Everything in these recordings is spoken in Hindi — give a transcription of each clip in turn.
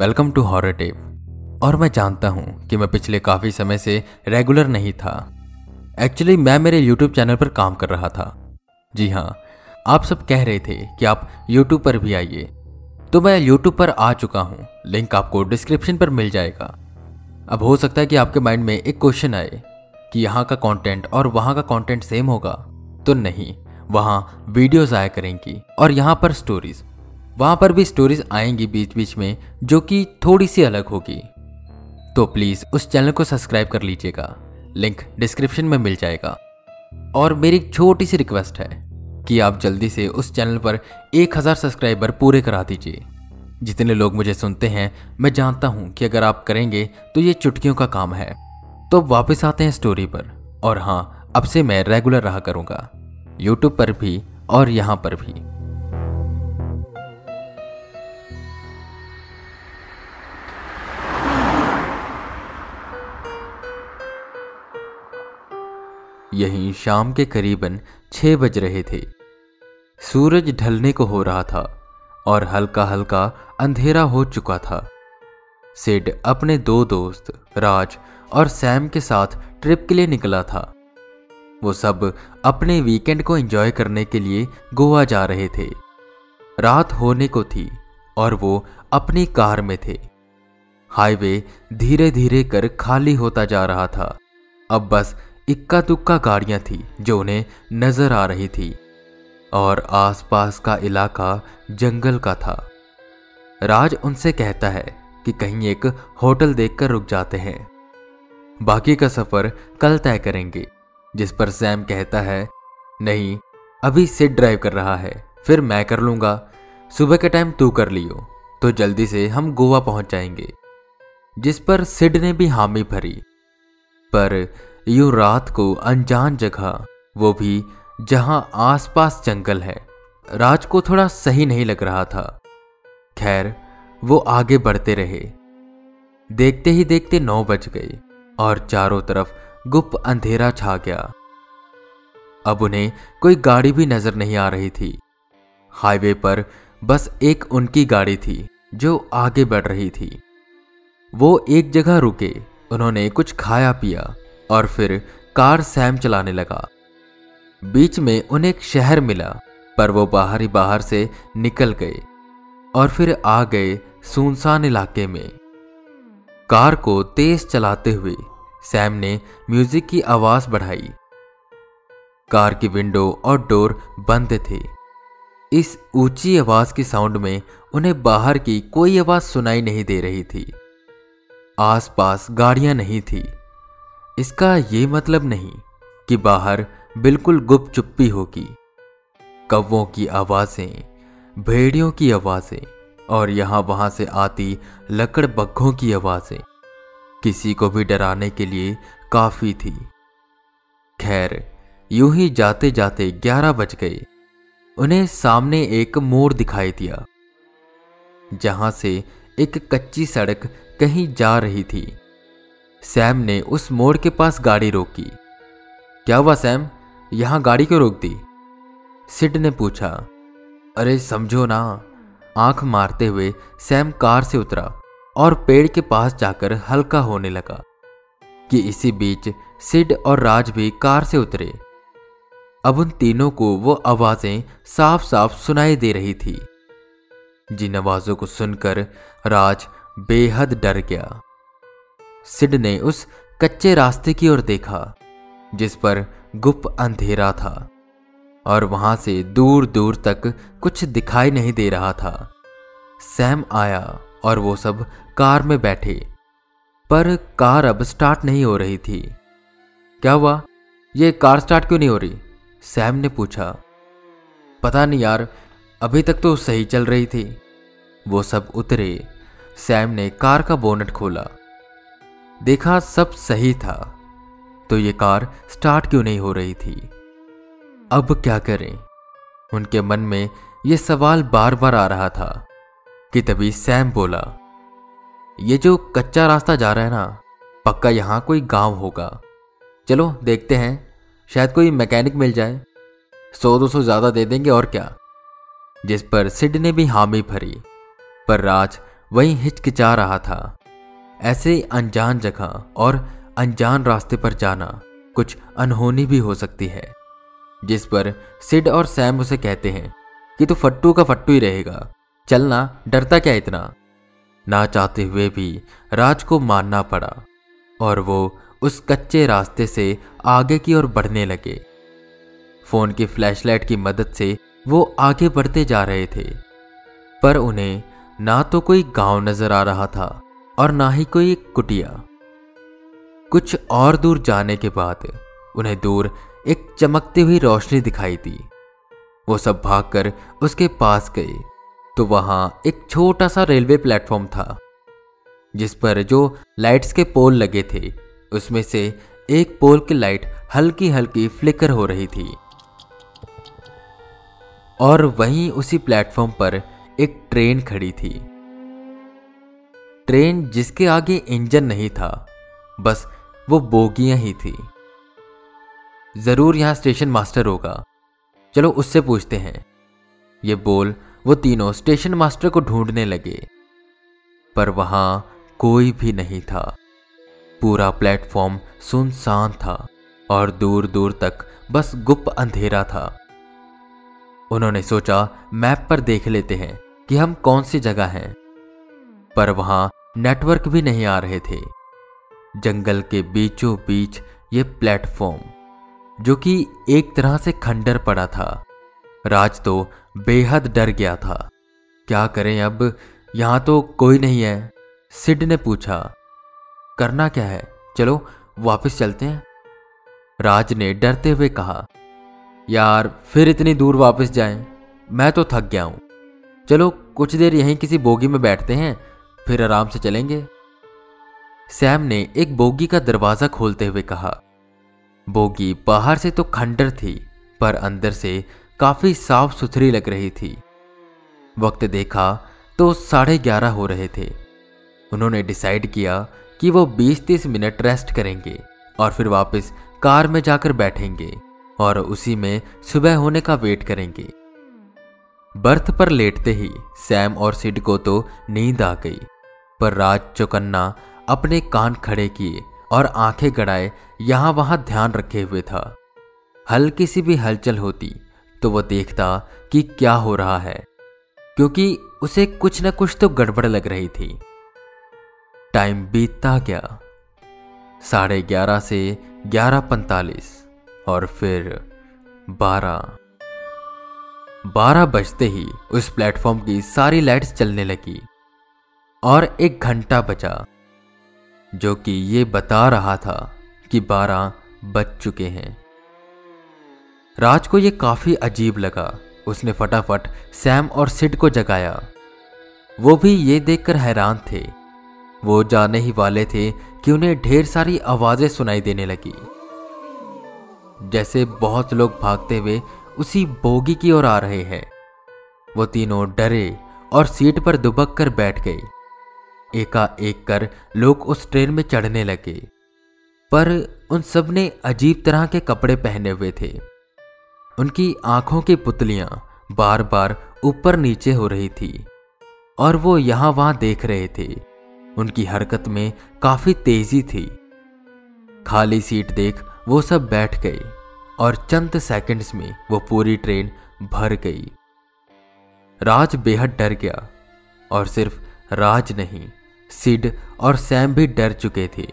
Welcome to horror tape. और मैं जानता हूँ कि मैं पिछले काफ़ी समय से रेगुलर नहीं था। एक्चुअली मैं मेरे यूट्यूब चैनल पर काम कर रहा था। जी हाँ आप सब कह रहे थे कि आप यूट्यूब पर भी आइए। तो मैं यूट्यूब पर आ चुका हूँ। लिंक आपको डिस्क्रिप्शन पर मिल जाएगा। अब हो सकता है कि आपके माइंड में एक क्वेश्चन आए कि यहाँ का कंटेंट और वहाँ का कंटेंट सेम होगा। तो नहीं, वहाँ वीडियोस आया करेंगी और यहाँ पर स्टोरीज वहाँ पर भी स्टोरीज आएँगी बीच बीच में, जो कि थोड़ी सी अलग होगी। तो प्लीज़ उस चैनल को सब्सक्राइब कर लीजिएगा। लिंक डिस्क्रिप्शन में मिल जाएगा। और मेरी छोटी सी रिक्वेस्ट है कि आप जल्दी से उस चैनल पर एक हज़ार सब्सक्राइबर पूरे करा दीजिए। जितने लोग मुझे सुनते हैं, मैं जानता हूँ कि अगर आप करेंगे तो ये चुटकियों का काम है। तो वापस आते हैं स्टोरी पर। और हाँ अब से मैं रेगुलर रहा करूँगा। यूट्यूब पर भी और यहाँ पर भी। यहीं शाम के करीबन छह बज रहे थे। सूरज ढलने को हो रहा था और हल्का हल्का अंधेरा हो चुका था। सिड अपने दो दोस्त, राज और सैम के साथ ट्रिप के लिए निकला था। वो सब अपने वीकेंड को एंजॉय करने के लिए गोवा जा रहे थे। रात होने को थी और वो अपनी कार में थे। हाईवे धीरे धीरे कर खाली होता जा रहा था। अब बस इक्का दुक्का गाड़ियाँ थी जो उन्हें नज़र आ रही थी, और आसपास का इलाका जंगल का था। राज उनसे कहता है कि कहीं एक होटल देखकर रुक जाते हैं। बाकी का सफ़र कल तय करेंगे, जिस पर सैम कहता है, नहीं, अभी सिट ड्राइव कर रहा है, फिर मैं कर लूँगा। सुबह के टाइम तू कर लियो तो जल्दी से हम गोवा पहुँच जाएँगे। जिस पर सिड ने भी हामी भरी। पर यूँ रात को अनजान जगह, वो भी जहाँ आसपास जंगल है। राज को थोड़ा सही नहीं लग रहा था। खैर, वो आगे बढ़ते रहे। देखते ही देखते नौ बज गए और चारों तरफ़ गुप्त अंधेरा छा गया। अब उन्हें कोई गाड़ी भी नज़र नहीं आ रही थी। हाईवे पर बस एक उनकी गाड़ी थी, जो आगे बढ़ रही थी। वो एक जगह रुके, उन्होंने कुछ खाया पिया। और फिर कार सैम चलाने लगा। बीच में उन्हें एक शहर मिला, पर वो बाहर ही बाहर से निकल गए और फिर आ गए सुनसान इलाके में। कार को तेज चलाते हुए सैम ने म्यूज़िक की आवाज़ बढ़ाई। कार की विंडो और डोर बंद थे। इस ऊँची आवाज़ की साउंड में उन्हें बाहर की कोई आवाज़ सुनाई नहीं दे रही थी। आसपास गाड़ियाँ नहीं थी। इसका ये मतलब नहीं कि बाहर बिल्कुल गुप चुप्पी होगी। कौवों की आवाज़ें, भेड़ियों की आवाज़ें और यहाँ वहाँ से आती लकड़ बग्घों की आवाज़ें। किसी को भी डराने के लिए काफ़ी थी। खैर, यूँ ही जाते जाते ग्यारह बज गए। उन्हें सामने एक मोड़ दिखाई दिया, जहाँ से एक कच्ची सड़क कहीं जा रही थी। सैम ने उस मोड़ के पास गाड़ी रोकी। क्या हुआ सैम? यहाँ गाड़ी क्यों रोक दी? सिड ने पूछा। अरे, समझो ना। आँख मारते हुए सैम कार से उतरा और पेड़ के पास जाकर हल्का होने लगा कि इसी बीच सिड और राज भी कार से उतरे। अब उन तीनों को वो आवाज़ें साफ़ साफ़ सुनाई दे रही थी। जिन आवाजों को सुनकर राज बेहद डर गया। सिड ने उस कच्चे रास्ते की ओर देखा, जिस पर गुप अंधेरा था, और वहाँ से दूर दूर तक कुछ दिखाई नहीं दे रहा था। सैम आया और वो सब कार में बैठे, पर कार अब स्टार्ट नहीं हो रही थी। क्या हुआ? ये कार स्टार्ट क्यों नहीं हो रही? सैम ने पूछा। पता नहीं यार, अभी तक तो सही चल रही थी। वो सब उतरे। सैम ने कार का बोनट खोला। देखा सब सही था। तो ये कार स्टार्ट क्यों नहीं हो रही थी? अब क्या करें? उनके मन में यह सवाल बार बार आ रहा था कि तभी सैम बोला, ये जो कच्चा रास्ता जा रहा है ना, पक्का यहाँ कोई गाँव होगा। चलो देखते हैं, शायद कोई मैकेनिक मिल जाए। सौ दो सौ ज़्यादा दे देंगे और क्या? जिस पर सिड ने भी हामी भरी, पर राज वहीं हिचकिचा रहा था। ऐसे अनजान जगह और अनजान रास्ते पर जाना कुछ अनहोनी भी हो सकती है, जिस पर सिड और सैम उसे कहते हैं कि तू फट्टू का फट्टू ही रहेगा। चलना, डरता क्या इतना? ना चाहते हुए भी राज को मानना पड़ा और वो उस कच्चे रास्ते से आगे की ओर बढ़ने लगे। फ़ोन की फ्लैशलाइट की मदद से वो आगे बढ़ते जा रहे थे, पर उन्हें ना तो कोई गाँव नज़र आ रहा था और ना ही कोई कुटिया। कुछ और दूर जाने के बाद उन्हें दूर एक चमकती हुई रोशनी दिखाई दी। वो सब भागकर उसके पास गए तो वहाँ एक छोटा सा रेलवे प्लेटफॉर्म था, जिस पर जो लाइट्स के पोल लगे थे, उसमें से एक पोल की लाइट हल्की हल्की फ्लिकर हो रही थी। और वहीं उसी प्लेटफॉर्म पर एक ट्रेन खड़ी थी। ट्रेन जिसके आगे इंजन नहीं था, बस वो बोगियाँ ही थी। ज़रूर यहाँ स्टेशन मास्टर होगा। चलो उससे पूछते हैं। ये बोल वो तीनों स्टेशन मास्टर को ढूँढने लगे। पर वहाँ कोई भी नहीं था। पूरा प्लेटफॉर्म सुनसान था और दूर दूर तक बस गुप्त अंधेरा था। उन्होंने सोचा, मैप पर देख लेते हैं कि हम कौन सी जगह हैं। पर वहाँ नेटवर्क भी नहीं आ रहे थे। जंगल के बीचों बीच ये प्लेटफॉर्म, जो कि एक तरह से खंडर पड़ा था। राज तो बेहद डर गया था। क्या करें अब? यहाँ तो कोई नहीं है। सिड ने पूछा। करना क्या है? चलो, वापस चलते हैं। राज ने डरते हुए कहा, यार, फिर इतनी दूर वापस जाएँ। मैं तो थक गया हूँ। चलो, कुछ देर यहीं किसी बोगी में बैठते हैं। फिर आराम से चलेंगे। सैम ने एक बोगी का दरवाज़ा खोलते हुए कहा, बोगी बाहर से तो खंडर थी, पर अंदर से काफ़ी साफ़ सुथरी लग रही थी। वक्त देखा तो साढ़े ग्यारह हो रहे थे। उन्होंने डिसाइड किया कि वो 20-30 मिनट रेस्ट करेंगे और फिर वापस कार में जाकर बैठेंगे और उसी में सुबह होने का वेट करेंगे। बर्थ पर लेटते ही सैम और सिड को तो नींद आ गई। पर राज चौकन्ना अपने कान खड़े किए और आँखें गड़ाए, यहाँ वहाँ ध्यान रखे हुए था। हल्की सी भी हलचल होती तो वह देखता कि क्या हो रहा है, क्योंकि उसे कुछ न कुछ तो गड़बड़ लग रही थी। टाइम बीतता गया। साढ़े ग्यारह से ग्यारह पैंतालीस और फिर बारह। बारह बजते ही उस प्लेटफॉर्म की सारी लाइट्स चलने लगी। और एक घंटा बचा, जो कि ये बता रहा था कि बारह बज चुके हैं। राज को यह काफ़ी अजीब लगा। उसने फटाफट सैम और सिड को जगाया। वो भी ये देखकर हैरान थे। वो जाने ही वाले थे कि उन्हें ढेर सारी आवाज़ें सुनाई देने लगी। जैसे बहुत लोग भागते हुए उसी बोगी की ओर आ रहे हैं। वो तीनों डरे और सीट पर दुबक कर बैठ गए। एका एक कर लोग उस ट्रेन में चढ़ने लगे। पर उन सबने अजीब तरह के कपड़े पहने हुए थे। उनकी आँखों की पुतलियाँ बार बार ऊपर नीचे हो रही थी और वो यहाँ वहाँ देख रहे थे। उनकी हरकत में काफ़ी तेज़ी थी। खाली सीट देख वो सब बैठ गए और चंद सेकंड्स में वो पूरी ट्रेन भर गई। राज बेहद डर गया और सिर्फ़ राज नहीं सिड और सैम भी डर चुके थे।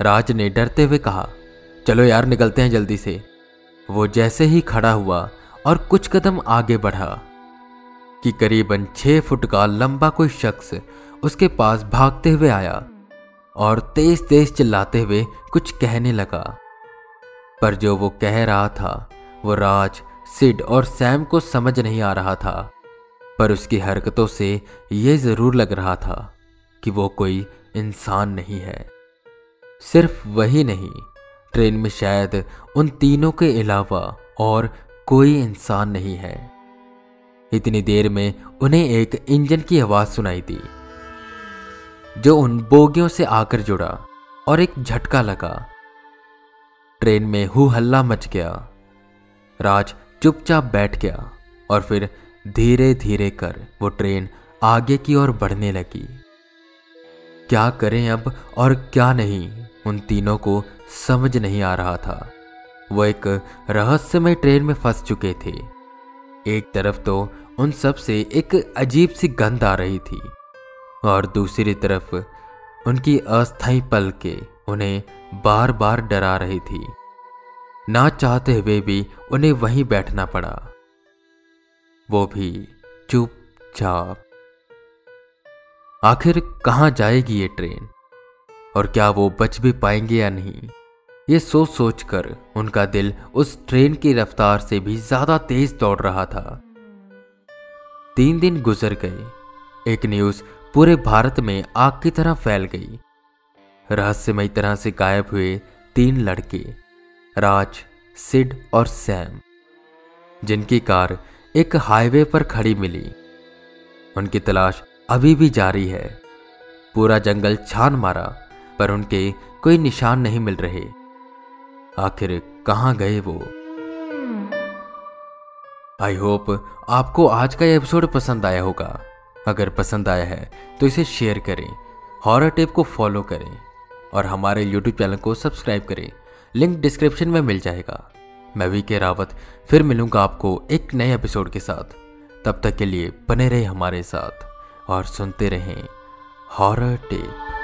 राज ने डरते हुए कहा, चलो यार, निकलते हैं जल्दी से। वो जैसे ही खड़ा हुआ और कुछ कदम आगे बढ़ा कि करीबन छह फुट का लंबा कोई शख्स उसके पास भागते हुए आया और तेज तेज चिल्लाते हुए कुछ कहने लगा। पर जो वो कह रहा था, वो राज, सिड और सैम को समझ नहीं आ रहा था, पर उसकी हरकतों से यह ज़रूर लग रहा था। कि वो कोई इंसान नहीं है। सिर्फ़ वही नहीं, ट्रेन में शायद उन तीनों के अलावा और कोई इंसान नहीं है। इतनी देर में उन्हें एक इंजन की आवाज़ सुनाई दी, जो उन बोगियों से आकर जुड़ा और एक झटका लगा। ट्रेन में हु हल्ला मच गया। राज चुपचाप बैठ गया और फिर धीरे धीरे कर वो ट्रेन आगे की ओर बढ़ने लगी। क्या करें अब और क्या नहीं? उन तीनों को समझ नहीं आ रहा था। वो एक रहस्यमय ट्रेन में फंस चुके थे। एक तरफ़ तो उन सबसे एक अजीब सी गंध आ रही थी और दूसरी तरफ़ उनकी अस्थाई पल के उन्हें बार बार डरा रही थी। ना चाहते हुए भी उन्हें वहीं बैठना पड़ा। वो भी चुपचाप आखिर कहाँ जाएगी ये ट्रेन? और क्या वो बच भी पाएँगे या नहीं? ये सोच सोच कर उनका दिल उस ट्रेन की रफ्तार से भी ज़्यादा तेज दौड़ रहा था। तीन दिन गुजर गए। एक न्यूज़ पूरे भारत में आग की तरह फैल गई। रहस्यमय तरह से गायब हुए तीन लड़के, राज, सिड और सैम, जिनकी कार एक हाईवे पर खड़ी मिली। उनकी तलाश अभी भी जारी है। पूरा जंगल छान मारा, पर उनके कोई निशान नहीं मिल रहे। आखिर कहाँ गए वो? आई होप आपको आज का एपिसोड पसंद आया होगा। अगर पसंद आया है तो इसे शेयर करें, हॉरर टेप को फॉलो करें, और हमारे यूट्यूब चैनल को सब्सक्राइब करें। लिंक डिस्क्रिप्शन में मिल जाएगा। मैं वी के रावत, फिर मिलूँगा आपको एक नए एपिसोड के साथ। तब तक के लिए बने रहे हमारे साथ। और सुनते रहें हॉरर टेप